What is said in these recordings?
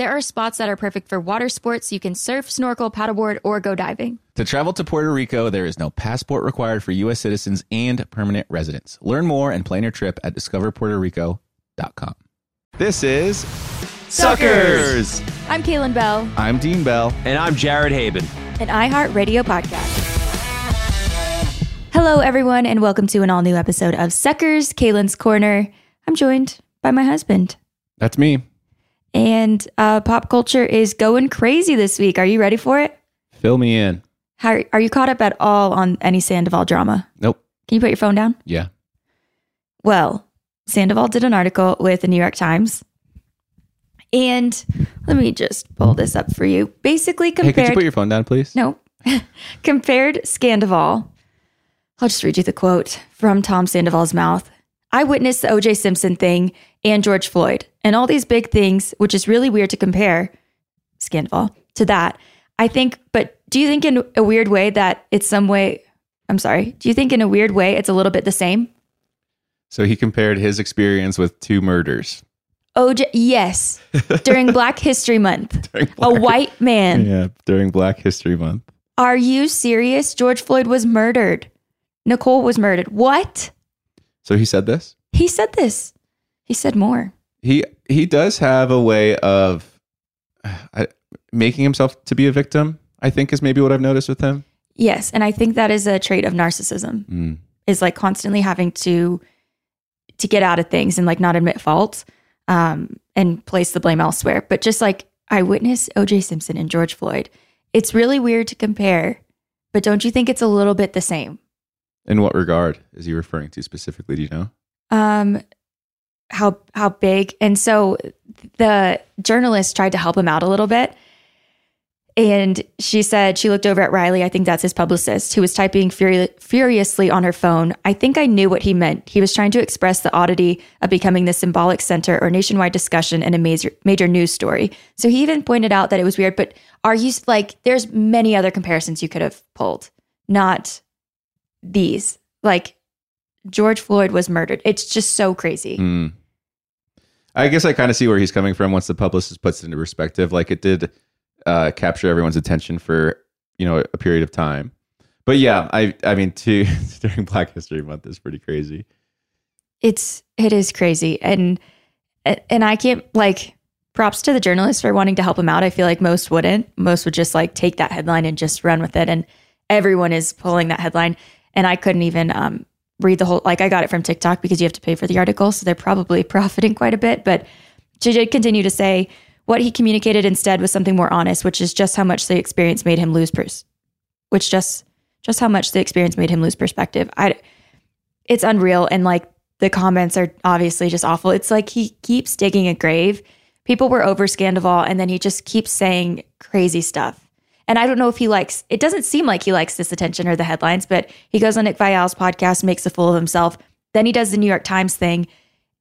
There are spots that are perfect for water sports. You can surf, snorkel, paddleboard, or go diving. To travel to Puerto Rico, there is no passport required for U.S. citizens and permanent residents. Learn more and plan your trip at discoverpuertorico.com. This is Suckers. I'm Caelynn Bell, I'm Dean Bell. And I'm Jared Haibon. an iHeartRadio podcast. Hello, everyone, and welcome to an all new episode of Suckers, Caelynn's Corner. I'm joined by my husband. That's me. And uh, pop culture is going crazy this week. Are you ready for it? Fill me in. How, are you caught up at all on any Sandoval drama? Nope. Can you put your phone down? Yeah. Well, Sandoval did an article with the New York Times. And let me just pull this up for you. Basically, compared. Hey, could you put your phone down, please? no. compared Scandoval. I'll just read you the quote from Tom Sandoval's mouth. I witnessed the OJ Simpson thing and George Floyd and all these big things, which is really weird to compare Scandoval to that. I think, but do you think in a weird way that it's some way, I'm sorry, do you think in a weird way it's a little bit the same? So he compared his experience with two murders. Oh, OJ, yes, during Black History Month, During a white man. Yeah, during Black History Month. Are you serious? George Floyd was murdered. Nicole was murdered. What? So he said this? He said this. He said more. He he does have a way of uh, making himself to be a victim. I think is maybe what I've noticed with him. Yes, and I think that is a trait of narcissism. Mm. Is like constantly having to to get out of things and like not admit fault um, and place the blame elsewhere. But just like I witnessed O.J. Simpson and George Floyd, it's really weird to compare. But don't you think it's a little bit the same? In what regard is he referring to specifically? Do you know? um how how big and so the journalist tried to help him out a little bit and she said she looked over at Riley I think that's his publicist who was typing furi- furiously on her phone I think I knew what he meant he was trying to express the oddity of becoming the symbolic center or nationwide discussion in a major major news story so he even pointed out that it was weird but are you like there's many other comparisons you could have pulled not these like George Floyd was murdered. It's just so crazy. Mm. I guess I kind of see where he's coming from once the publicist puts it into perspective. Like it did uh, capture everyone's attention for you know a period of time. But yeah, I I mean, to, during Black History Month is pretty crazy. It's it is crazy, and and I can't like props to the journalist for wanting to help him out. I feel like most wouldn't. Most would just like take that headline and just run with it, and everyone is pulling that headline. And I couldn't even um, read the whole. Like I got it from TikTok because you have to pay for the article, so they're probably profiting quite a bit. But she did continue to say what he communicated instead was something more honest, which is just how much the experience made him lose pers- which just just how much the experience made him lose perspective. I it's unreal and like the comments are obviously just awful. It's like he keeps digging a grave. People were over Scandoval and then he just keeps saying crazy stuff. And I don't know if he likes it doesn't seem like he likes this attention or the headlines, but he goes on Nick Viall's podcast, makes a fool of himself. Then he does the New York Times thing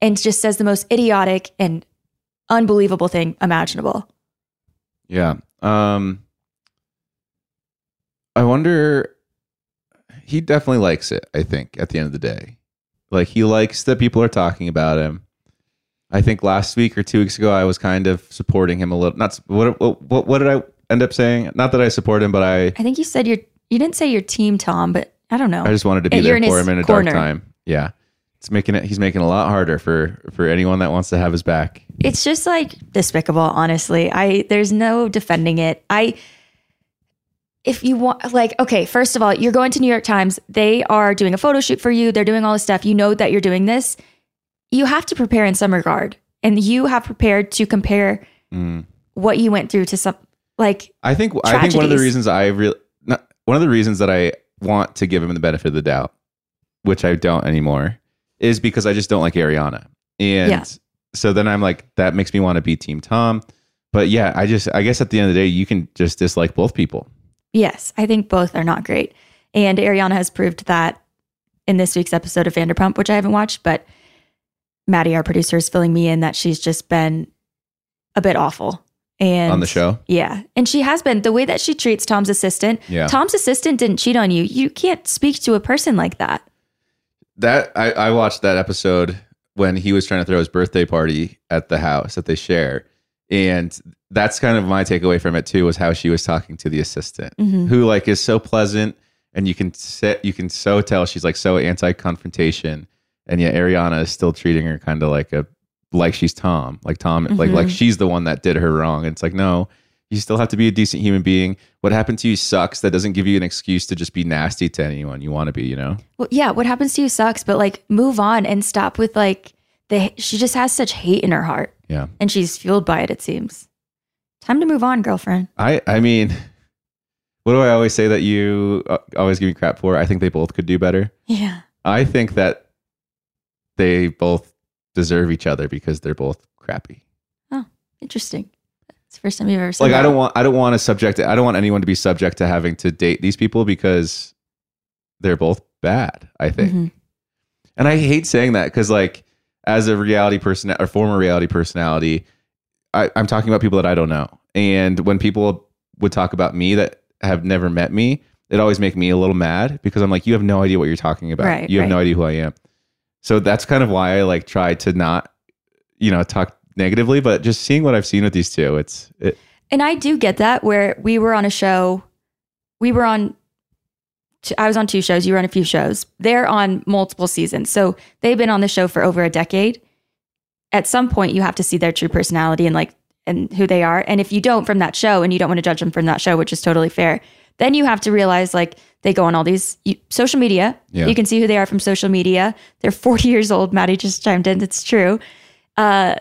and just says the most idiotic and unbelievable thing imaginable. Yeah. Um I wonder he definitely likes it. I think at the end of the day, like he likes that people are talking about him. I think last week or two weeks ago, I was kind of supporting him a little. Not what what what did I end up saying? Not that I support him, but I I think you said you're you didn't say your team, Tom, but I don't know. I just wanted to be there for him in a corner. dark time. Yeah, it's making it. He's making it a lot harder for for anyone that wants to have his back. it's just like despicable honestly i there's no defending it i if you want like okay first of all you're going to new york times they are doing a photo shoot for you they're doing all this stuff you know that you're doing this you have to prepare in some regard and you have prepared to compare Mm. what you went through to some like I think I think one of the reasons I really one of the reasons that I want to give him the benefit of the doubt, which I don't anymore, is because I just don't like Ariana, and Yeah. so then I'm like that makes me want to be Team Tom. But yeah, I just I guess at the end of the day, you can just dislike both people. yes i think both are not great and ariana has proved that in this week's episode of vanderpump which i haven't watched but maddie our producer is filling me in that she's just been a bit awful and On the show? yeah and she has been the way that she treats tom's assistant Yeah. tom's assistant didn't cheat on you you can't speak to a person like that That I, I watched that episode when he was trying to throw his birthday party at the house that they share. And that's kind of my takeaway from it too was how she was talking to the assistant, Mhm. who like is so pleasant and you can sit you can so tell she's like so anti-confrontation. And yet Ariana is still treating her kind of like a like she's Tom. Like Tom like like Mhm. she's the one that did her wrong. And it's like, no, you still have to be a decent human being. What happened to you sucks. That doesn't give you an excuse to just be nasty to anyone you want to be, you know? well yeah what happens to you sucks but like move on and stop with like the she just has such hate in her heart Yeah. and she's fueled by it it seems time to move on girlfriend I I mean, what do I always say that you uh, always give me crap for? I think they both could do better. yeah I think that they both deserve each other because they're both crappy. Oh, interesting. It's the first time you've ever said Like that. I don't want I don't want to subject I don't want anyone to be subject to having to date these people because they're both bad, I think. Mhm. And I hate saying that because like as a reality person or former reality personality, I, I'm talking about people that I don't know. And when people would talk about me that have never met me, it always make me a little mad because I'm like, you have no idea what you're talking about. Right, you have right. no idea who I am. So that's kind of why I like try to not, you know, talk negatively, but just seeing what I've seen with these two, it's it, And I do get that where we were on a show, we were on, I was on two shows, you were on a few shows. They're on multiple seasons. So they've been on the show for over a decade. At some point, you have to see their true personality and like, and who they are. And if you don't from that show and you don't want to judge them from that show, which is totally fair, then you have to realize like they go on all these you, social media. Yeah. You can see who they are from social media. They're 40 years old. Maddie just chimed in. It's true. Uh,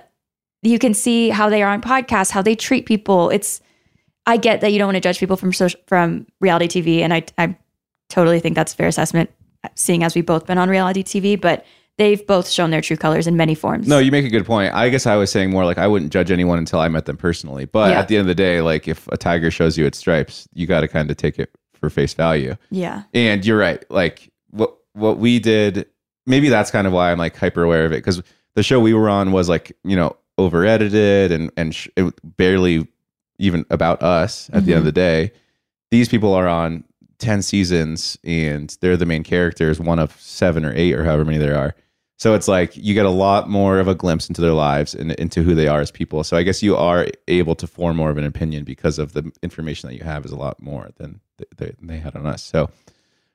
you can see how they are on podcasts, how they treat people. It's I get that you don't want to judge people from social, from reality TV, and I I totally think that's a fair assessment, seeing as we've both been on reality TV. But they've both shown their true colors in many forms. No, you make a good point. I guess I was saying more like I wouldn't judge anyone until I met them personally. But Yeah. at the end of the day, like if a tiger shows you its stripes, you got to kind of take it for face value. yeah, And you're right. Like what what we did, maybe that's kind of why I'm like hyper aware of it because the show we were on was like you know over edited and and sh- it barely even about us at the end of mm-hmm. the day. These people are on ten seasons and they're the main characters, one of seven or eight or however many there are. So it's like you get a lot more of a glimpse into their lives and into who they are as people. So I guess you are able to form more of an opinion because of the information that you have is a lot more than th- th- they had on us. So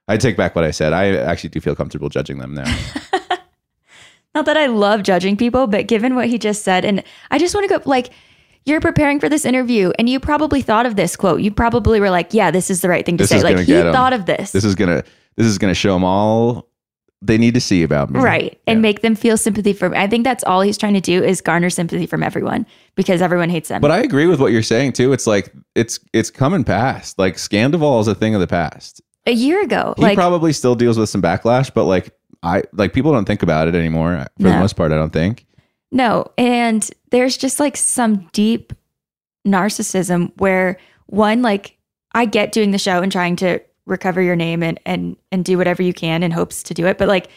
I take back what I said. I actually do feel comfortable judging them now. not that I love judging people, but given what he just said, and I just want to go like. You're preparing for this interview, and you probably thought of this quote. You probably were like, "Yeah, this is the right thing to This say." Like he thought of this, this is gonna this is gonna show them all they need to see about me. right, and Yeah. make them feel sympathy for. Me. I think that's all he's trying to do is garner sympathy from everyone because everyone hates them. But I agree with what you're saying too. It's like it's it's coming past. Like Scandoval is a thing of the past. a year ago, He like probably still deals with some backlash, but like I like people don't think about it anymore uh, for the most part. I don't think. No, and there's just like some deep narcissism where one like I get doing the show and trying to recover your name and and and do whatever you can in hopes to do it, but like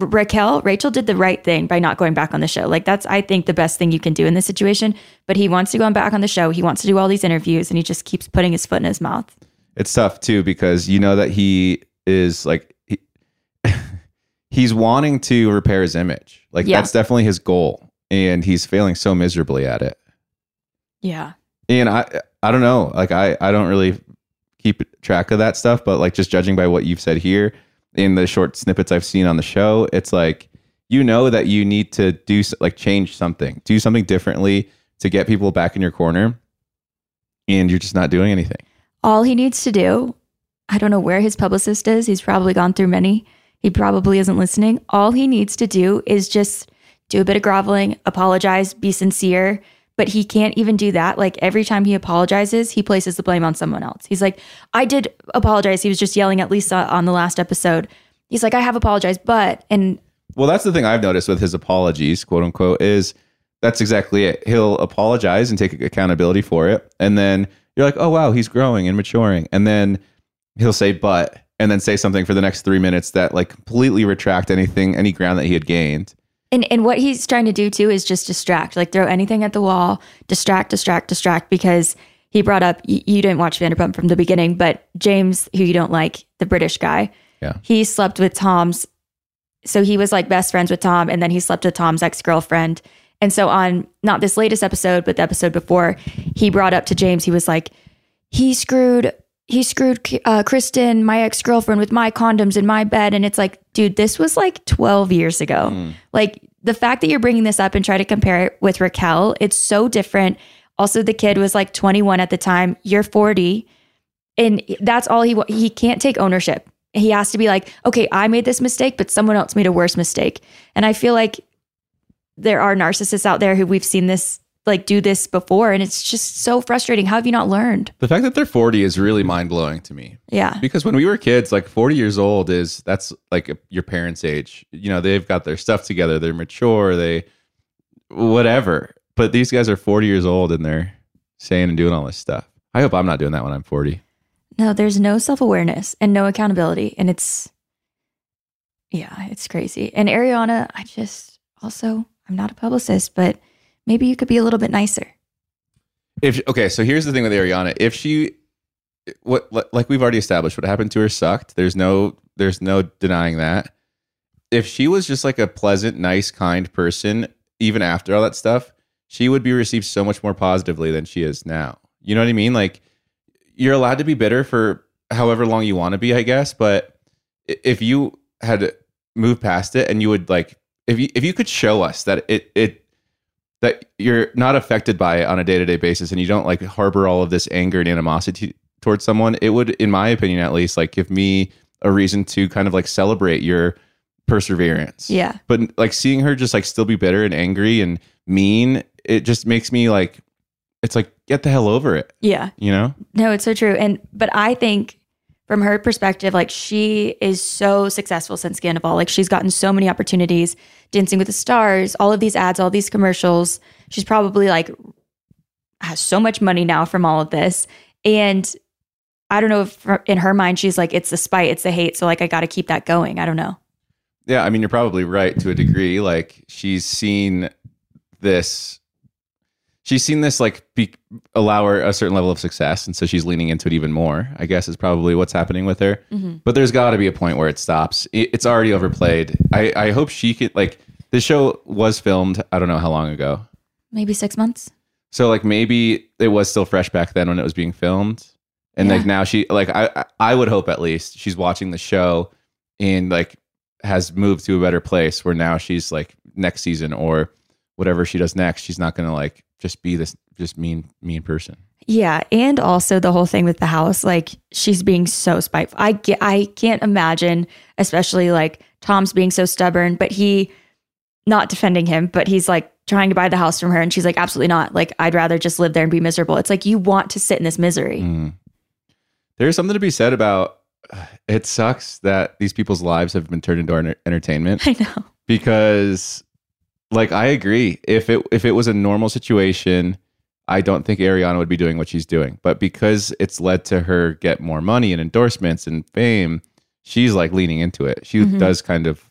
Raquel, Rachel did the right thing by not going back on the show. Like that's I think the best thing you can do in this situation, but he wants to go on back on the show. He wants to do all these interviews and he just keeps putting his foot in his mouth. It's tough too because you know that he is like he, he's wanting to repair his image. Like Yeah. that's definitely his goal, and he's failing so miserably at it. Yeah. And I I don't know. Like I I don't really keep track of that stuff, but like just judging by what you've said here in the short snippets I've seen on the show, it's like you know that you need to do like change something, do something differently to get people back in your corner, and you're just not doing anything. All he needs to do, I don't know where his publicist is. He's probably gone through many. He probably isn't listening. All he needs to do is just do a bit of groveling, apologize, be sincere. But he can't even do that. Like every time he apologizes, he places the blame on someone else. He's like, I did apologize. He was just yelling at Lisa on the last episode. He's like, I have apologized, but, and Well, that's the thing I've noticed with his apologies, quote unquote, is that's exactly it. He'll apologize and take accountability for it. And then you're like, oh, wow, he's growing and maturing. And then he'll say, but, and then say something for the next three minutes that like completely retract anything, any ground that he had gained. And and what he's trying to do too is just distract, like throw anything at the wall, distract, distract, distract. Because he brought up you, you didn't watch Vanderpump from the beginning, but James, who you don't like, the British guy, Yeah. he slept with Tom's. So he was like best friends with Tom, and then he slept with Tom's ex girlfriend. And so on not this latest episode, but the episode before, he brought up to James, he was like, he screwed he screwed uh, Kristen, my ex girlfriend, with my condoms in my bed. And it's like, dude, this was like 12 years ago. Like the fact that you're bringing this up and try to compare it with Raquel, it's so different. Also, the kid was like 21 at the time. You're 40. And that's all he, he can't take ownership. He has to be like, okay, I made this mistake, but someone else made a worse mistake. And I feel like there are narcissists out there who we've seen this, like do this before. And it's just so frustrating. How have you not learned? The fact that they're 40 is really mind blowing to me. Yeah. Because when we were kids, like 40 years old is that's like your parents' age. You know, they've got their stuff together, they're mature, they whatever. But these guys are 40 years old and they're saying and doing all this stuff. I hope I'm not doing that when I'm 40. No, there's no self awareness and no accountability. And it's, yeah, it's crazy. And Ariana, I just also, I'm not a publicist, but maybe you could be a little bit nicer. If okay, so here's the thing with Ariana. If she what like we've already established what happened to her sucked. There's no there's no denying that. If she was just like a pleasant, nice, kind person even after all that stuff, she would be received so much more positively than she is now. You know what I mean? Like you're allowed to be bitter for however long you want to be, I guess, but if you had moved past it and you would like if you if you could show us that it it that you're not affected by it on a day-to-day basis and you don't like harbor all of this anger and animosity towards someone it would in my opinion at least like give me a reason to kind of like celebrate your perseverance Yeah. but like seeing her just like still be bitter and angry and mean it just makes me like it's like get the hell over it Yeah. you know No, it's so true. And, but I think from her perspective, like she is so successful since Scandal. Like she's gotten so many opportunities, Dancing with the Stars, all of these ads, all these commercials. She's probably like has so much money now from all of this. And I don't know if in her mind, she's like, it's the spite, it's the hate. So like, I got to keep that going. I don't know. Yeah, I mean, you're probably right to a degree. Like she's seen this, she's seen this like be, allow her a certain level of success, and so she's leaning into it even more. I guess is probably what's happening with her. Mm-hmm. But there's got to be a point where it stops. It, it's already overplayed. I I hope she could like this show was filmed. I don't know how long ago. Maybe six months. So like maybe it was still fresh back then when it was being filmed, and Yeah. like now she like I I- I would hope at least she's watching the show and like has moved to a better place where now she's like next season or whatever she does next, she's not gonna like just be this just mean mean person. Yeah, and also the whole thing with the house, like she's being so spiteful. I get, I can't imagine, especially like Tom's being so stubborn, but he not defending him, but he's like trying to buy the house from her, and she's like, absolutely not. Like I'd rather just live there and be miserable. It's like you want to sit in this misery. Mm. There's something to be said about it sucks that these people's lives have been turned into enter- entertainment. I know. because like I agree. If it if it was a normal situation, I don't think Ariana would be doing what she's doing. But because it's led to her get more money and endorsements and fame, she's like leaning into it. She Mhm. does kind of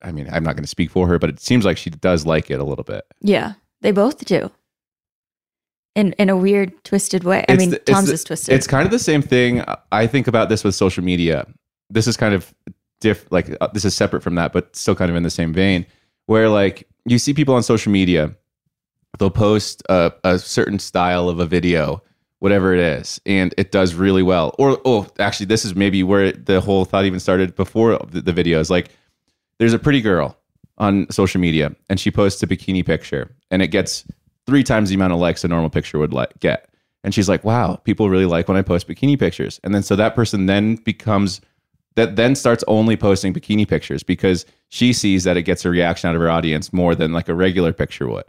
I mean, I'm not going to speak for her, but it seems like she does like it a little bit. Yeah, they both do. In in a weird, twisted way. I It's mean, the- Tom's the- is twisted. It's kind of the same thing I think about this with social media. this is kind of diff like uh, this is separate from that, but still kind of in the same vein, where like you see people on social media, they'll post a, a certain style of a video, whatever it is, and it does really well. Or oh, actually, this is maybe where the whole thought even started before the, the video. Is like there's a pretty girl on social media, and she posts a bikini picture, and it gets three times the amount of likes a normal picture would like get. And she's like, "Wow, people really like when I post bikini pictures." And then so that person then becomes that then starts only posting bikini pictures because she sees that it gets a reaction out of her audience more than like a regular picture would.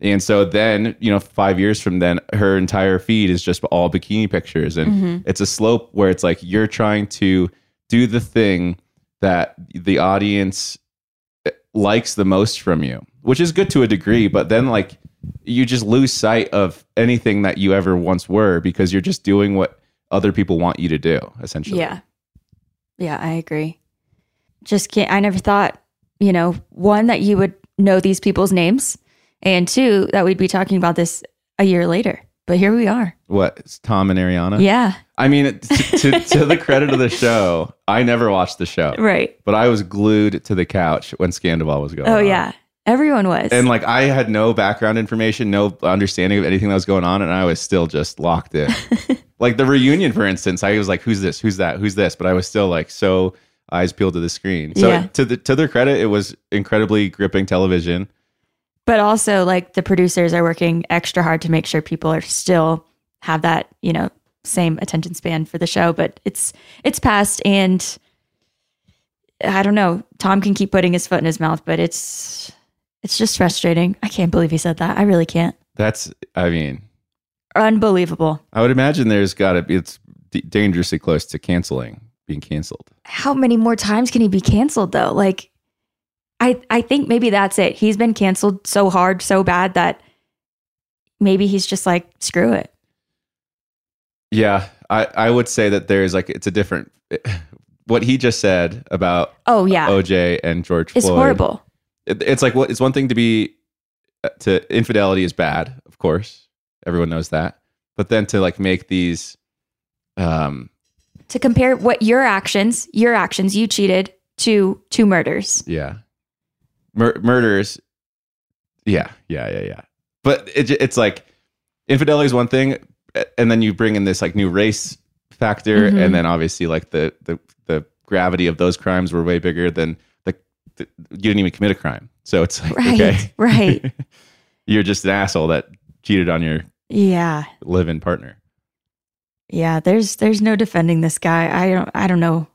And so then, you know, five years from then, her entire feed is just all bikini pictures. And it's a slope where it's like you're trying to do the thing that the audience eh, likes the most from you, which is good to a degree, but then like you just lose sight of anything that you ever once were because you're just doing what other people want you to do, essentially. Yeah. Yeah, I agree. Just can't, I never thought, you know, one, that you would know these people's names, and two, that we'd be talking about this a year later. But here we are. What? It's Tom and Ariana? Yeah. I mean, to, to, to the credit of the show, I never watched the show, Right. but I was glued to the couch when Scandal was going Oh, on. yeah. Everyone was. And like I had no background information, no understanding of anything that was going on, and I was still just locked in. like the reunion, for instance, I was like, "Who's this? Who's that? Who's this?" But I was still like so eyes peeled to the screen. So Yeah. to the to their credit, it was incredibly gripping television. but also, like, the producers are working extra hard to make sure people are still have that, you know, same attention span for the show. But it's, it's past. And I don't know. Tom can keep putting his foot in his mouth, but it's, it's just frustrating. I can't believe he said that. I really can't. That's, I mean, Unbelievable. I would imagine there's got to be it's d- dangerously close to canceling, being canceled. how many more times can he be canceled though? Like I I think maybe that's it. He's been canceled so hard, so bad that maybe he's just like, screw it. Yeah, I I would say that there's like it's a different. Eh, what he just said about Oh yeah. OJ and George it's Floyd. horrible. It, it's like well, it's one thing to be uh, to infidelity is bad, of course, everyone knows that. But then to like make these, um, To compare what your actions, your actions, you cheated to two murders. yeah, Mur- murders, yeah, yeah, yeah, yeah. But it, it's like infidelity is one thing, and then you bring in this like new race factor, Mhm. and then obviously like the the the gravity of those crimes were way bigger than you didn't even commit a crime. So it's like Right. okay, Right. you're just an asshole that cheated on your yeah. live-in partner. Yeah. There's there's no defending this guy. I don't I don't know.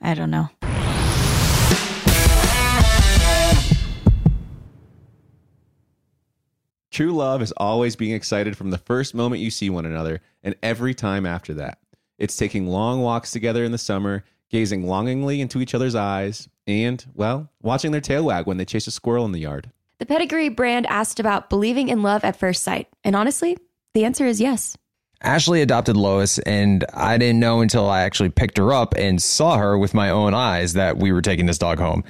I don't know. True love is always being excited from the first moment you see one another and every time after that. It's taking long walks together in the summer, gazing longingly into each other's eyes, and, well, watching their tail wag when they chase a squirrel in the yard. The Pedigree brand asked about believing in love at first sight. And honestly, the answer is yes. Ashley adopted Lois, and I didn't know until I actually picked her up and saw her with my own eyes that we were taking this dog home.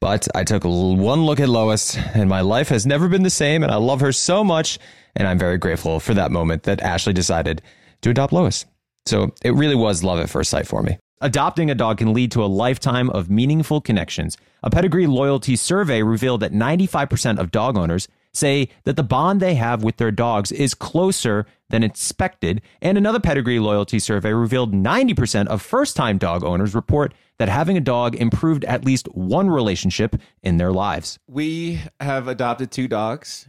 But I took one look at Lois, and my life has never been the same, and I love her so much. And I'm very grateful for that moment that Ashley decided to adopt Lois. So it really was love at first sight for me. Adopting a dog can lead to a lifetime of meaningful connections. A pedigree loyalty survey revealed that 95% of dog owners say that the bond they have with their dogs is closer than expected. And another pedigree loyalty survey revealed 90% of first time dog owners report that having a dog improved at least one relationship in their lives. We have adopted two dogs.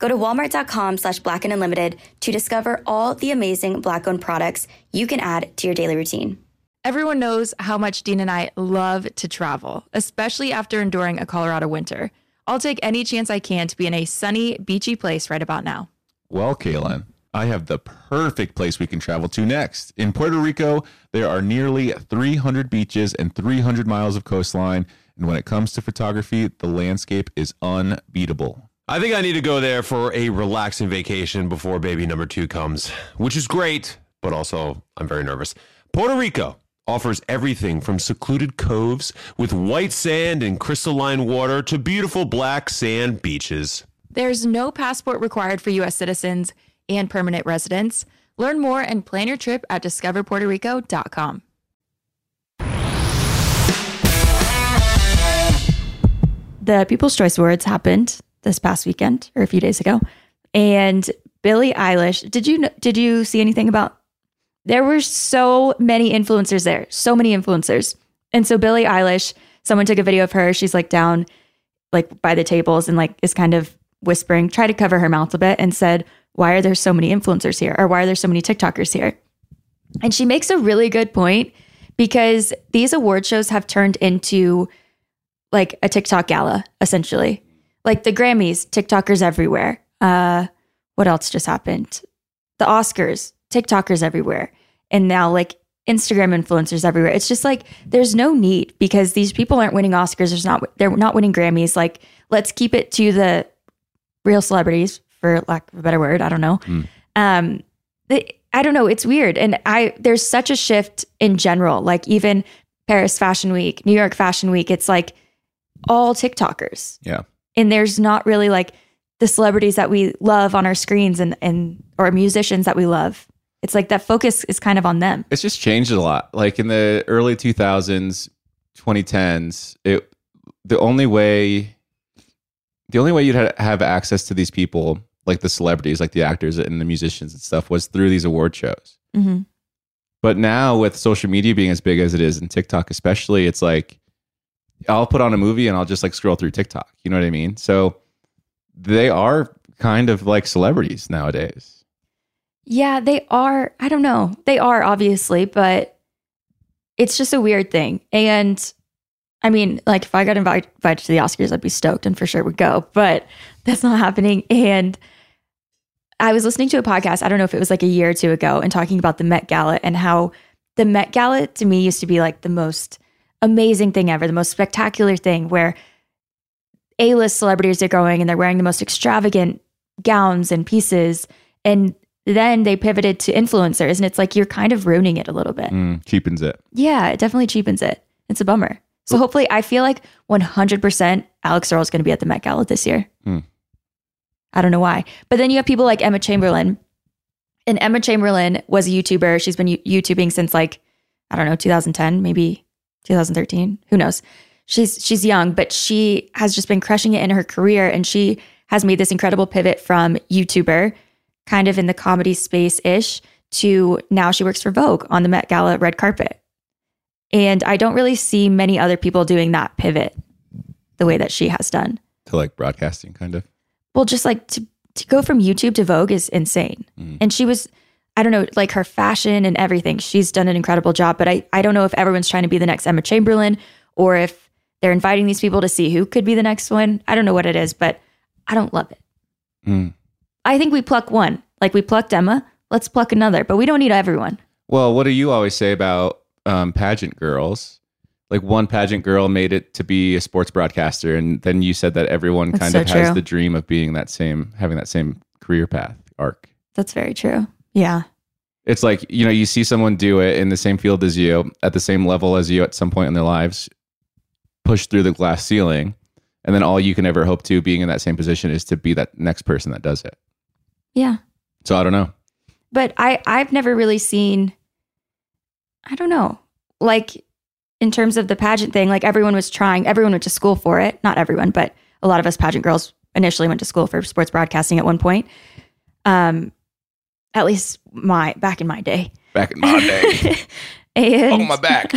Go to walmart.com slash black and unlimited to discover all the amazing black owned products you can add to your daily routine. Everyone knows how much Dean and I love to travel, especially after enduring a Colorado winter. I'll take any chance I can to be in a sunny, beachy place right about now. Well, Caelynn, I have the perfect place we can travel to next. In Puerto Rico, there are nearly 300 beaches and 300 miles of coastline. And when it comes to photography, the landscape is unbeatable. I think I need to go there for a relaxing vacation before baby number two comes, which is great, but also I'm very nervous. Puerto Rico offers everything from secluded coves with white sand and crystalline water to beautiful black sand beaches. There's no passport required for U.S. citizens and permanent residents. Learn more and plan your trip at discoverpuertorico.com. The People's Choice Awards happened this past weekend or a few days ago, and Billie Eilish. Did you did you see anything about? There were so many influencers there, so many influencers, and so Billie Eilish. Someone took a video of her. She's like down, like by the tables, and like is kind of whispering, try to cover her mouth a bit, and said, "Why are there so many influencers here? Or why are there so many TikTokers here?" And she makes a really good point because these award shows have turned into like a TikTok gala, essentially. Like the Grammys, TikTokers everywhere. Uh, what else just happened? The Oscars, TikTokers everywhere. And now like Instagram influencers everywhere. It's just like there's no need because these people aren't winning Oscars. There's not they're not winning Grammys. Like let's keep it to the real celebrities, for lack of a better word. I don't know. Um, the, I don't know. It's weird, and I there's such a shift in general. Like even Paris Fashion Week, New York Fashion Week. It's like all TikTokers, Yeah. And there's not really like the celebrities that we love on our screens and and or musicians that we love. It's like that focus is kind of on them. It's just changed a lot. Like in the early 2000s, 2010s, it the only way the only way you'd ha- have access to these people, like the celebrities, like the actors and the musicians and stuff, was through these award shows. Mm-hmm. But now with social media being as big as it is and TikTok especially, it's like I'll put on a movie and I'll just like scroll through TikTok. You know what I mean? So they are kind of like celebrities nowadays. Yeah, they are. I don't know. They are obviously, but it's just a weird thing. And I mean, like if I got invited, to the Oscars, I'd be stoked and for sure would go, but that's not happening. And I was listening to a podcast, I don't know if it was like a year or two ago, and talking about the Met Gala and how the Met Gala to me used to be like the most amazing thing ever, the most spectacular thing where A list celebrities are going and they're wearing the most extravagant gowns and pieces. And then they pivoted to influencers, and it's like you're kind of ruining it a little bit. Mm, cheapens it. Yeah, it definitely cheapens it. It's a bummer. So hopefully, I feel like 100% Alex Earle is going to be at the Met Gala this year. Hmm. I don't know why. But then you have people like Emma Chamberlain. And Emma Chamberlain was a YouTuber. She's been YouTubing since like, I don't know, 2010, maybe 2013. Who knows? She's she's young, but she has just been crushing it in her career and she has made this incredible pivot from YouTuber kind of in the comedy space ish to now she works for Vogue on the Met Gala red carpet. And I don't really see many other people doing that pivot the way that she has done. To like broadcasting, kind of. Well, just like to, to go from YouTube to Vogue is insane. Mm-hmm. And she was, I don't know, like her fashion and everything. She's done an incredible job. But I, I don't know if everyone's trying to be the next Emma Chamberlain or if they're inviting these people to see who could be the next one. I don't know what it is, but I don't love it. Mm. I think we pluck one. Like we plucked Emma, let's pluck another, but we don't need everyone. Well, what do you always say about um, pageant girls. Like one pageant girl made it to be a sports broadcaster, and then you said that everyone That's kind so of has the dream of being that same, having that same career path arc. That's very true. Yeah. It's like you know you see someone do it in the same field as you, at the same level as you at some point in their lives, push through the glass ceiling, and then all you can ever hope to being in that same position is to be that next person that does it. Yeah. So I don't know. But I I've never really seen I don't know. Like in terms of the pageant thing, like everyone was trying, everyone went to school for it. Not everyone, but a lot of us pageant girls initially went to school for sports broadcasting at one point. Um at least my back in my day. Back in my day, and oh my back.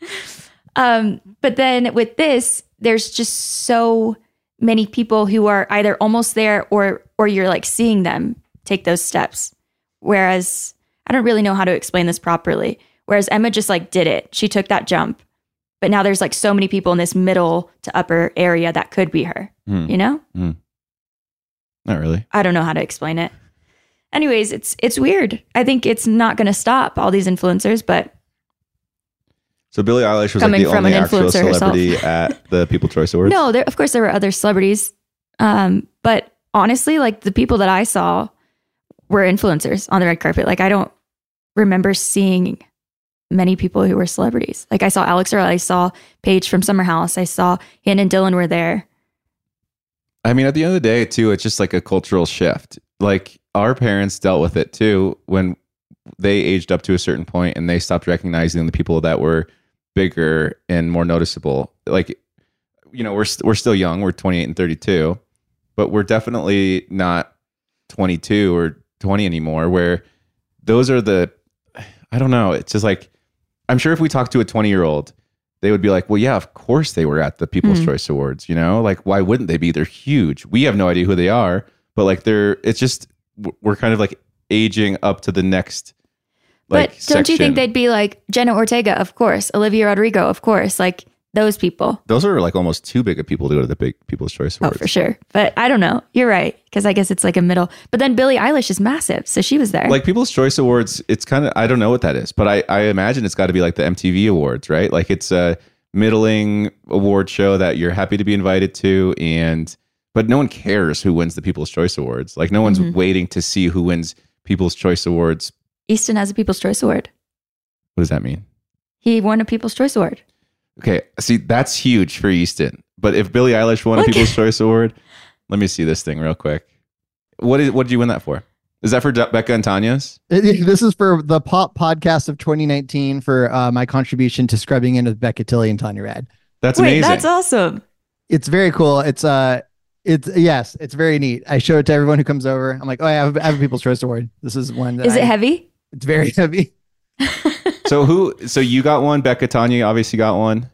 um, but then with this, there's just so many people who are either almost there or or you're like seeing them take those steps. Whereas I don't really know how to explain this properly. Whereas Emma just like did it. She took that jump. But now there's like so many people in this middle to upper area that could be her. Hmm. You know? Not really. I don't know how to explain it. Anyways, it's it's weird. I think it's not going to stop all these influencers, but So Billie Eilish was Coming like the from only an actual influencer herself. celebrity at the People Choice Awards. No, there of course there were other celebrities. Um, but honestly, like the people that I saw were influencers on the red carpet. Like I don't remember seeing many people who were celebrities. Like I saw Alex Earle, I saw Paige from Summer House, I saw Hannah and Dylan were there. I mean, at the end of the day, too, it's just like a cultural shift. Like our parents dealt with it too when they aged up to a certain point and they stopped recognizing the people that were bigger and more noticeable. Like, you know, we're st- we're still young. We're 28 and 32, but we're definitely not 22 or 20 anymore. Where those are the, I don't know. It's just like I'm sure if we talked to a 20 year old, they would be like, well, yeah, of course they were at the People's Mhm. Choice Awards. You know, like why wouldn't they be? They're huge. We have no idea who they are, but like they're. It's just we're kind of like aging up to the next. Like, but don't you think they'd be like Jenna Ortega, of course, Olivia Rodrigo, of course, like those people. those are like almost too big of people to go to the big People's Choice Oh, Awards? for sure. But I don't know. You're right. Because I guess it's like a middle. But then Billie Eilish is massive. So she was there. Like People's Choice Awards, it's kind of I don't know what that is, but I I imagine it's got to be like the MTV Awards, right? Like it's a middling award show that you're happy to be invited to, and but no one cares who wins the People's Choice Awards. Like no one's Mhm. waiting to see who wins People's Choice Awards. Easton has a People's Choice Award. What does that mean? He won a People's Choice Award. Okay, see that's huge for Easton. But if Billie Eilish won a People's Choice Award, let me see this thing real quick. What is what did you win that for? Is that for De- Becca and Tanya's? It- this is for the pop podcast of 2019 for uh, my contribution to scrubbing in with Becca Tilley and Tanya Rad. That's Wait, amazing. that's awesome. It's very cool. It's uh, it's yes, it's very neat. I show it to everyone who comes over. I'm like, oh, I have, I have a People's Choice Award. This is one. That Is it I- heavy? It's very heavy. so who? So you got one. Becca, Tanya obviously got one.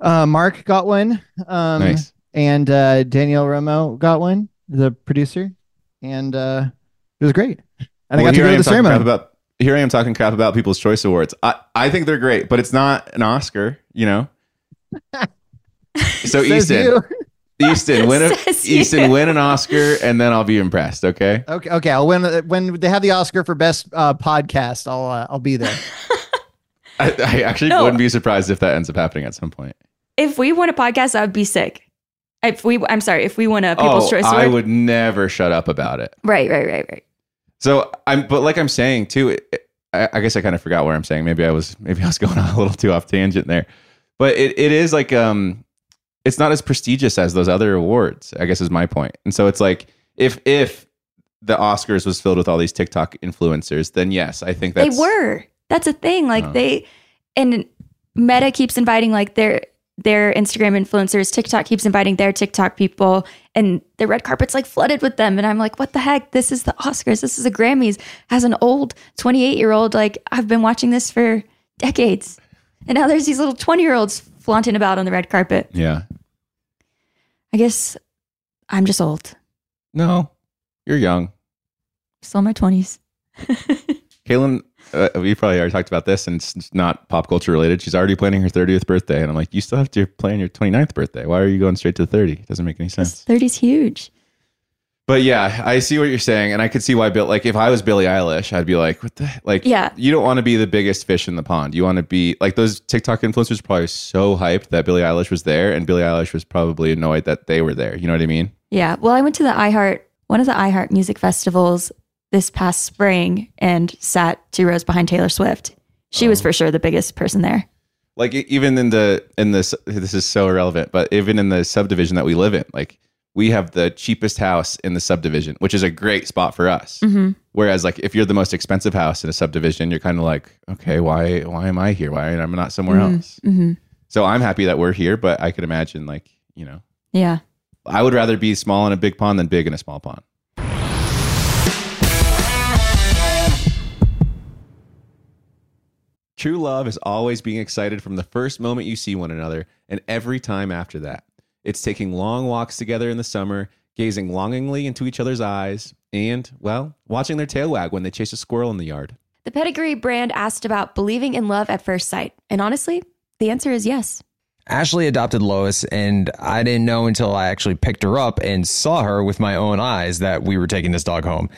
Uh, Mark got one. Um, nice. and uh, Danielle Romo got one, the producer, and uh, it was great. And I Well, got to here go to am the talking crap ceremony. about here I am talking crap about People's Choice Awards. I, I think they're great, but it's not an Oscar, you know. so Says Easton, you. Easton, win a, Says you. Easton, win an Oscar, and then I'll be impressed. Okay. Okay, okay. I'll win when they have the Oscar for best uh, podcast. I'll uh, I'll be there. I, I actually No. wouldn't be surprised if that ends up happening at some point. If we won a podcast, I would be sick. If we, I'm sorry, if we won a People's oh, Choice I Award. would never shut up about it. Right, right, right, right. So I'm, but like I'm saying too, it, I, I guess I kind of forgot where I'm saying. Maybe I was, maybe I was going on a little too off tangent there. But it, it is like, um, it's not as prestigious as those other awards. I guess is my point. And so it's like, if if the Oscars was filled with all these TikTok influencers, then yes, I think that's they were. That's a thing. Like Oh. they, and Meta keeps inviting like their their Instagram influencers. TikTok keeps inviting their TikTok people, and the red carpet's like flooded with them. And I'm like, what the heck? This is the Oscars. This is the Grammys. As an old 28 year old, like I've been watching this for decades, and now there's these little 20 year olds flaunting about on the red carpet. Yeah. I guess I'm just old. No, you're young. Still in my 20s. Caelynn, uh, we probably already talked about this, and it's not pop culture related. She's already planning her 30th birthday, and I'm like, you still have to plan your 29th birthday. Why are you going straight to 30? It doesn't make any sense. 30's huge. But yeah, I see what you're saying, and I could see why Bill. Like, if I was Billie Eilish, I'd be like, "What the like?" Yeah. you don't want to be the biggest fish in the pond. You want to be like those TikTok influencers. Probably so hyped that Billie Eilish was there, and Billie Eilish was probably annoyed that they were there. You know what I mean? Yeah. Well, I went to the iHeart, one of the iHeart music festivals this past spring and sat two rows behind Taylor Swift. She was oh. for sure the biggest person there. Like even in the in this, this is so irrelevant. But even in the subdivision that we live in, like we have the cheapest house in the subdivision, which is a great spot for us. Mm-hmm. Whereas, like, if you're the most expensive house in a subdivision, you're kind of like, okay, why, why am I here? Why am I not somewhere else? Mm-hmm. So I'm happy that we're here, but I could imagine, like, you know, Yeah. I would rather be small in a big pond than big in a small pond. True love is always being excited from the first moment you see one another and every time after that. It's taking long walks together in the summer, gazing longingly into each other's eyes, and, well, watching their tail wag when they chase a squirrel in the yard. The Pedigree brand asked about believing in love at first sight. And honestly, the answer is yes. Ashley adopted Lois, and I didn't know until I actually picked her up and saw her with my own eyes that we were taking this dog home.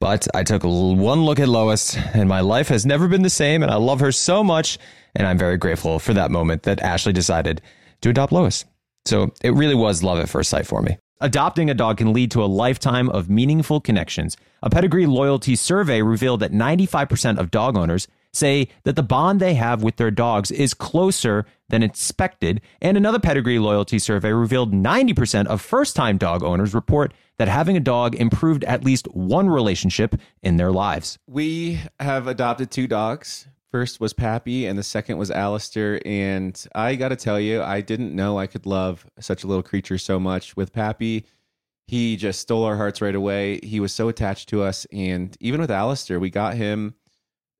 But I took one look at Lois, and my life has never been the same, and I love her so much. And I'm very grateful for that moment that Ashley decided to adopt Lois. So it really was love at first sight for me. Adopting a dog can lead to a lifetime of meaningful connections. A pedigree loyalty survey revealed that 95% of dog owners say that the bond they have with their dogs is closer than expected. And another pedigree loyalty survey revealed 90% of first time dog owners report that having a dog improved at least one relationship in their lives. We have adopted two dogs. First was Pappy, and the second was Alistair. And I got to tell you, I didn't know I could love such a little creature so much. With Pappy, he just stole our hearts right away. He was so attached to us. And even with Alistair, we got him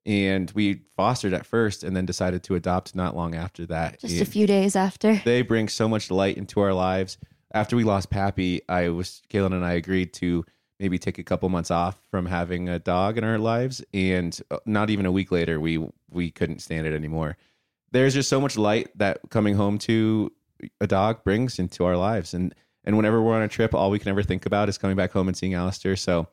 and we fostered at first and then decided to adopt not long after that. Just a few days after. they bring so much light into our lives. After we lost Pappy, I was Caelynn and I agreed to maybe take a couple months off from having a dog in our lives, and uh, not even a week later, we we couldn't stand it anymore. There's just so much light that coming home to a dog brings into our lives, and and whenever we're on a trip, all we can ever think about is coming back home and seeing Alistair. So.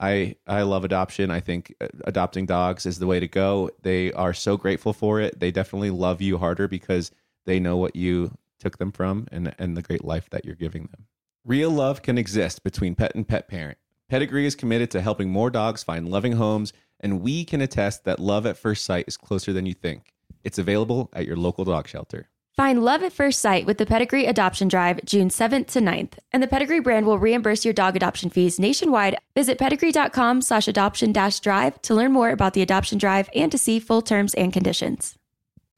I, I love adoption. I think uh, adopting dogs is the way to go. They are so grateful for it. They definitely love you harder because they know what you took them from and, and the great life that you're giving them. Real love can exist between pet and pet parent. Pedigree is committed to helping more dogs find loving homes, and we can attest that love at first sight is closer than you think. It's available at your local dog shelter. Find love at first sight with the Pedigree Adoption Drive June 7th to 9th, and the Pedigree brand will reimburse your dog adoption fees nationwide. Visit pedigree.com slash adoption dash drive to learn more about the adoption drive and to see full terms and conditions.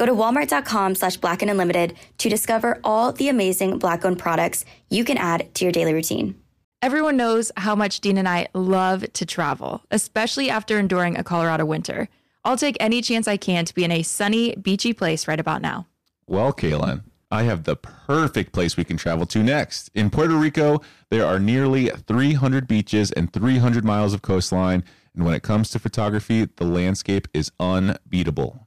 Go to walmart.com slash black and unlimited to discover all the amazing black owned products you can add to your daily routine. Everyone knows how much Dean and I love to travel, especially after enduring a Colorado winter. I'll take any chance I can to be in a sunny, beachy place right about now. Well, Caelynn, I have the perfect place we can travel to next. In Puerto Rico, there are nearly 300 beaches and 300 miles of coastline. And when it comes to photography, the landscape is unbeatable.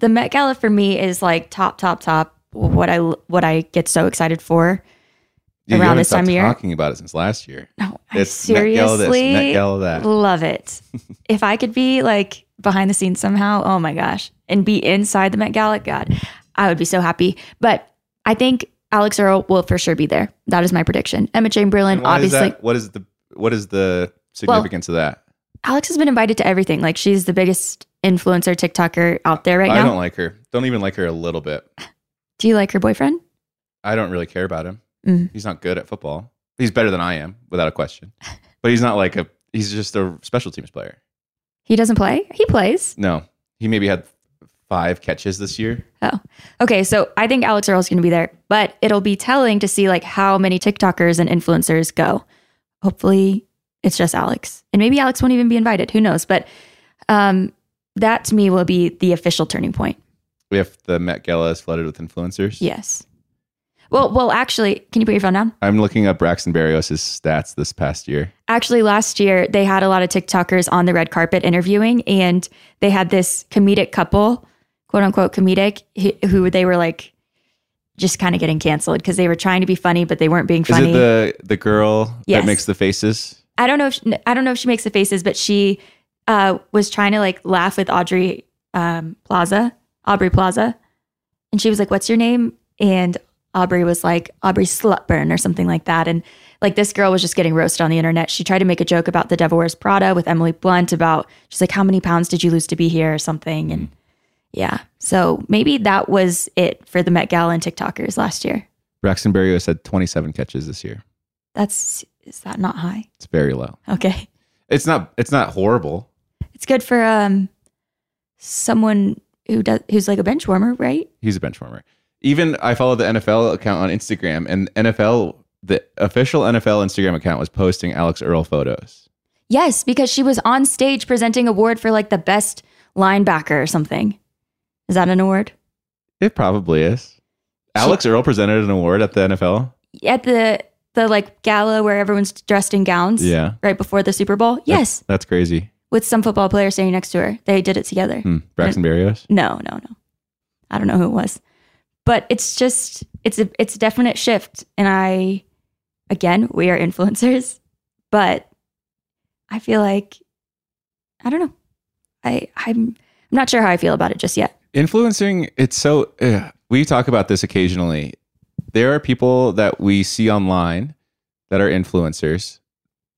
the Met Gala for me is like top, top, top. What I what I get so excited for around this time of year. talking about it since last year. No, I It's Met Gala this, seriously Met Gala that. love it. if I could be like behind the scenes somehow, oh my gosh, and be inside the Met Gala, God, I would be so happy. But I think Alex Earle will for sure be there. That is my prediction. Emma Chamberlain, why is obviously, that- what is the what is the significance of that? Alex has been invited to everything. Like she's the biggest influencer TikToker out there right I now. I don't like her. Don't even like her a little bit. Do you like her boyfriend? I don't really care about him. Mm. He's not good at football. He's better than I am, without a question. But he's not like a. He's just a special teams player. He doesn't play. He plays. No, he maybe had five catches this year. Oh, okay. So I think Alex Earle's going to be there, but it'll be telling to see like how many TikTokers and influencers go. Hopefully, it's just Alex, and maybe Alex won't even be invited. Who knows? But um, that to me will be the official turning point. If the Met Gala is flooded with influencers. Yes. Well, well, actually, can you put your phone down? I'm looking up Braxton Berrios' stats this past year. Actually, last year they had a lot of TikTokers on the red carpet interviewing, and they had this comedic couple, quote unquote comedic, who- they were like just kind of getting canceled because they were trying to be funny, but they weren't being funny. Is it the the girl Yes. that makes the faces? I don't know if she, I don't know if she makes the faces, but she uh, was trying to like laugh with Audrey um, Plaza, Aubrey Plaza, and she was like, "What's your name?" And Aubrey was like, "Aubrey Slutburn" or something like that. And like this girl was just getting roasted on the internet. She tried to make a joke about the Devil Wears Prada with Emily Blunt about she's like, "How many pounds did you lose to be here?" or something. And yeah, so maybe that was it for the Met Gala and TikTokers last year. Braxton Berrios had 27 catches this year. That's is that not high? It's very low. Okay. It's not. It's not horrible. It's good for um someone who does who's like a bench warmer, right? He's a bench warmer. Even I follow the NFL account on Instagram, and NFL, the official NFL Instagram account was posting Alex Earle photos. Yes, because she was on stage presenting award for like the best linebacker or something. Is that an award? It probably is. Alex Earle presented an award at the NFL. At the the like gala where everyone's dressed in gowns. Yeah. Right before the Super Bowl. Yes. That's crazy. With some football player standing next to her. They did it together. Hmm. Braxton Berrios. No, no, no. I don't know who it was. But it's just it's a it's a definite shift. And I again, we are influencers, but I feel like I don't know. I I'm I'm not sure how I feel about it just yet. influencing it's so ugh. we talk about this occasionally there are people that we see online that are influencers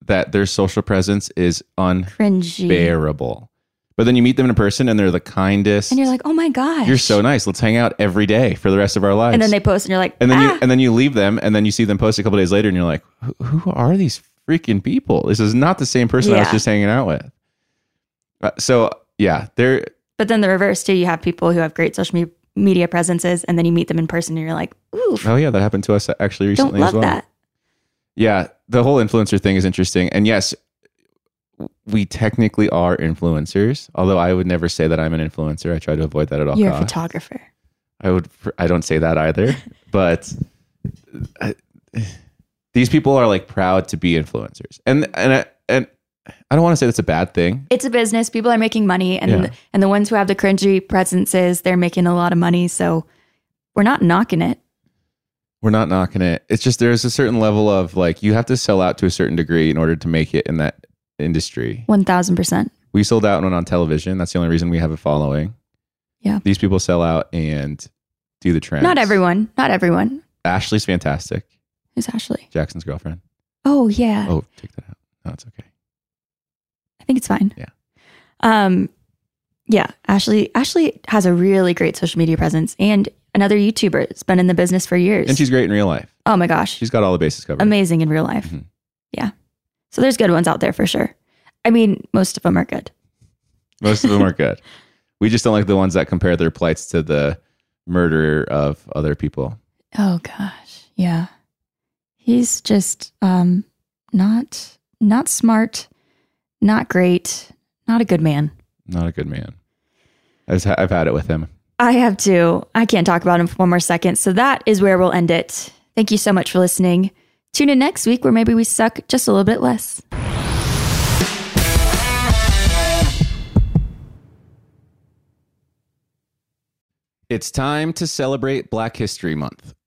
that their social presence is Cringy. unbearable. But then you meet them in person and they're the kindest. And you're like, oh my gosh. you're so nice. Let's hang out every day for the rest of our lives And then they post and you're like, and then ah. you and then you leave them and then you see them post a couple days later and you're like who, are these freaking people? This is not the same person i was just hanging out with. Uh, so yeah they're But then the reverse too, you have people who have great social me- media presences and then you meet them in person and you're like, ooh, oh yeah that happened to us uh, actually recently. don't love as well that. Yeah, the whole influencer thing is interesting. And yes, we technically are influencers, although I would never say that I'm an influencer. I try to avoid that at all You're a photographer. I would I don't say that either, but I, these people are like proud to be influencers. And and I, and I don't want to say that's a bad thing. It's a business. People are making money and Yeah. and the ones who have the cringy presences, they're making a lot of money. So we're not knocking it. We're not knocking it. It's just there's a certain level of like you have to sell out to a certain degree in order to make it in that industry. One thousand percent. We sold out when on television. That's the only reason we have a following. Yeah. These people sell out and do the trend. Not everyone. Not everyone. Ashley's fantastic. Who's Ashley? Jackson's girlfriend. Oh yeah. Oh, take that out. No, it's okay. I think it's fine. Yeah. Um yeah, Ashley Ashley has a really great social media presence and another YouTuber has been in the business for years. And she's great in real life. oh my gosh. She's got all the bases covered. amazing in real life. Mhm. Yeah. So there's good ones out there for sure. I mean, most of them are good. Most of them are good. We just don't like the ones that compare their plights to the murder of other people. Oh gosh. Yeah. He's just um not not smart, not great, not a good man. Not a good man. I've, I've had it with him. I have too. I can't talk about him for one more second. So that is where we'll end it. Thank you so much for listening. Tune in next week where maybe we suck just a little bit less. It's time to celebrate Black History Month